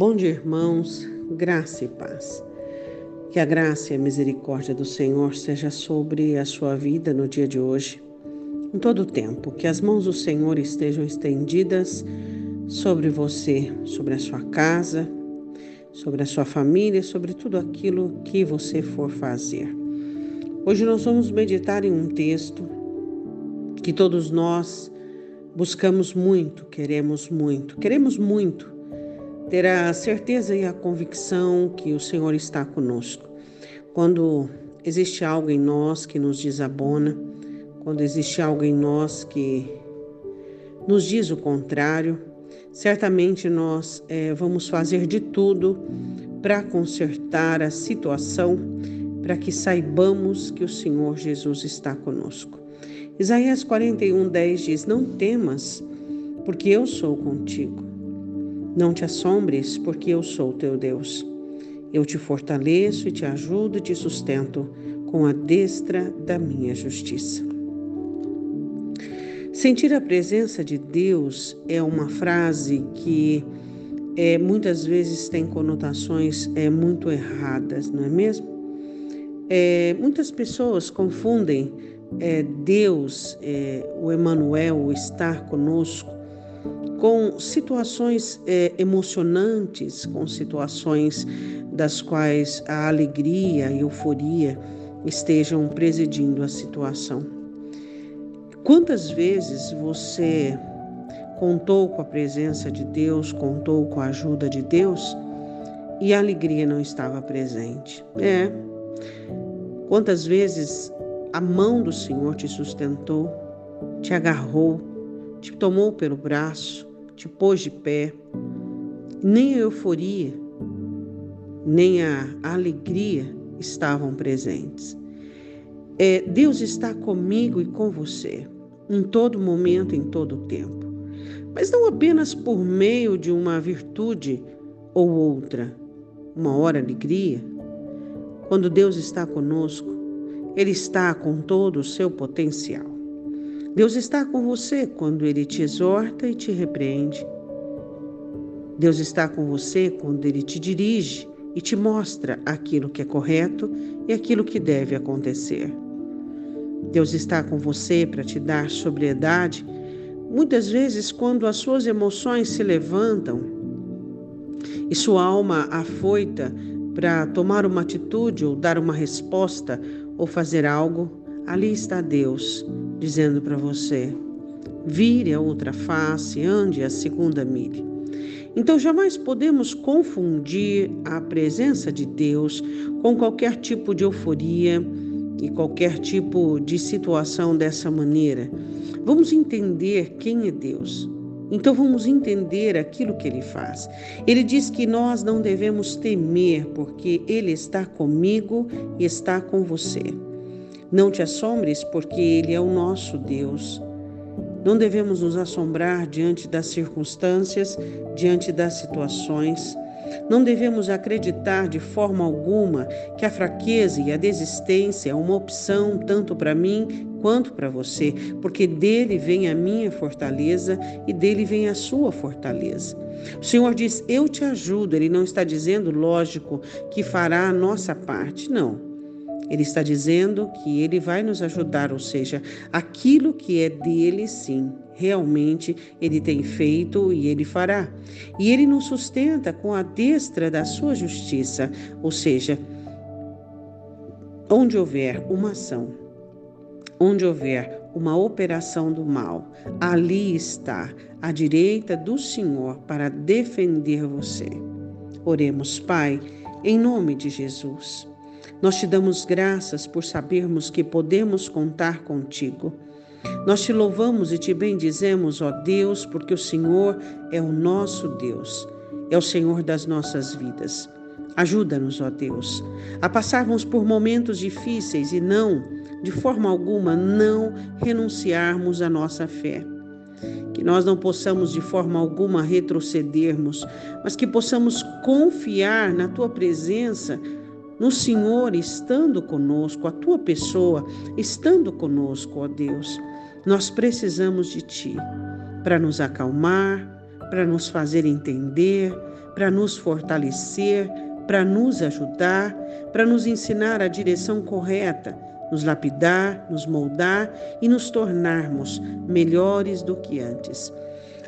Bom dia, irmãos, graça e paz. Que a graça e a misericórdia do Senhor seja sobre a sua vida no dia de hoje, em todo o tempo. Que as mãos do Senhor estejam estendidas sobre você, sobre a sua casa, sobre a sua família, sobre tudo aquilo que você for fazer. Hoje nós vamos meditar em um texto que todos nós buscamos muito, queremos muito, queremos muito ter a certeza e a convicção que o Senhor está conosco. Quando existe algo em nós que nos desabona, quando existe algo em nós que nos diz o contrário, certamente nós é, vamos fazer de tudo para consertar a situação, para que saibamos que o Senhor Jesus está conosco. Isaías 41, 10 diz: Não temas, porque eu sou contigo. Não te assombres, porque eu sou teu Deus. Eu te fortaleço e te ajudo e te sustento com a destra da minha justiça. Sentir a presença de Deus é uma frase que é, muitas vezes tem conotações é, muito erradas, não é mesmo? É, muitas pessoas confundem é, Deus, é, o Emmanuel, o estar conosco, com situações é, emocionantes, com situações das quais a alegria e euforia estejam presidindo a situação. Quantas vezes você contou com a presença de Deus, contou com a ajuda de Deus e a alegria não estava presente? É. Quantas vezes a mão do Senhor te sustentou, te agarrou, te tomou pelo braço, te pôs de pé. Nem a euforia, nem a alegria estavam presentes. É, Deus está comigo e com você, em todo momento, em todo tempo. Mas não apenas por meio de uma virtude ou outra, uma hora alegria. Quando Deus está conosco, Ele está com todo o seu potencial. Deus está com você quando Ele te exorta e te repreende. Deus está com você quando Ele te dirige e te mostra aquilo que é correto e aquilo que deve acontecer. Deus está com você para te dar sobriedade, muitas vezes quando as suas emoções se levantam e sua alma afoita para tomar uma atitude ou dar uma resposta ou fazer algo, ali está Deus dizendo para você: vire a outra face, ande a segunda milha. Então, jamais podemos confundir a presença de Deus com qualquer tipo de euforia e qualquer tipo de situação dessa maneira. Vamos entender quem é Deus. Então vamos entender aquilo que ele faz. Ele diz que nós não devemos temer, porque ele está comigo e está com você. Não te assombres, porque Ele é o nosso Deus. Não devemos nos assombrar diante das circunstâncias, diante das situações. Não devemos acreditar de forma alguma que a fraqueza e a desistência é uma opção tanto para mim quanto para você, porque dele vem a minha fortaleza e dele vem a sua fortaleza. O Senhor diz: Eu te ajudo. Ele não está dizendo, lógico, que fará a nossa parte. Não. Ele está dizendo que ele vai nos ajudar, ou seja, aquilo que é dele, sim, realmente ele tem feito e ele fará. E ele nos sustenta com a destra da sua justiça, ou seja, onde houver uma ação, onde houver uma operação do mal, ali está a direita do Senhor para defender você. Oremos, Pai, em nome de Jesus. Nós te damos graças por sabermos que podemos contar contigo. Nós te louvamos e te bendizemos, ó Deus, porque o Senhor é o nosso Deus, é o Senhor das nossas vidas. Ajuda-nos, ó Deus, a passarmos por momentos difíceis e não, de forma alguma, não renunciarmos à nossa fé. Que nós não possamos de forma alguma retrocedermos, mas que possamos confiar na tua presença no Senhor estando conosco, a tua pessoa estando conosco, ó Deus. Nós precisamos de ti para nos acalmar, para nos fazer entender, para nos fortalecer, para nos ajudar, para nos ensinar a direção correta, nos lapidar, nos moldar e nos tornarmos melhores do que antes.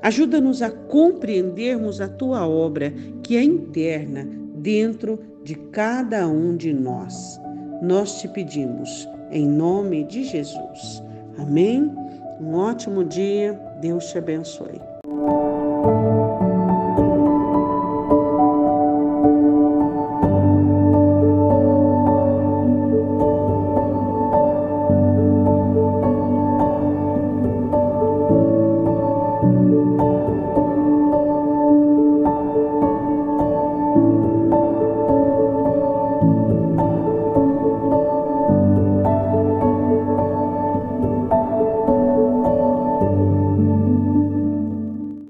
Ajuda-nos a compreendermos a tua obra, que é interna, dentro de cada um de nós. Nós te pedimos, em nome de Jesus. Amém? Um ótimo dia. Deus te abençoe.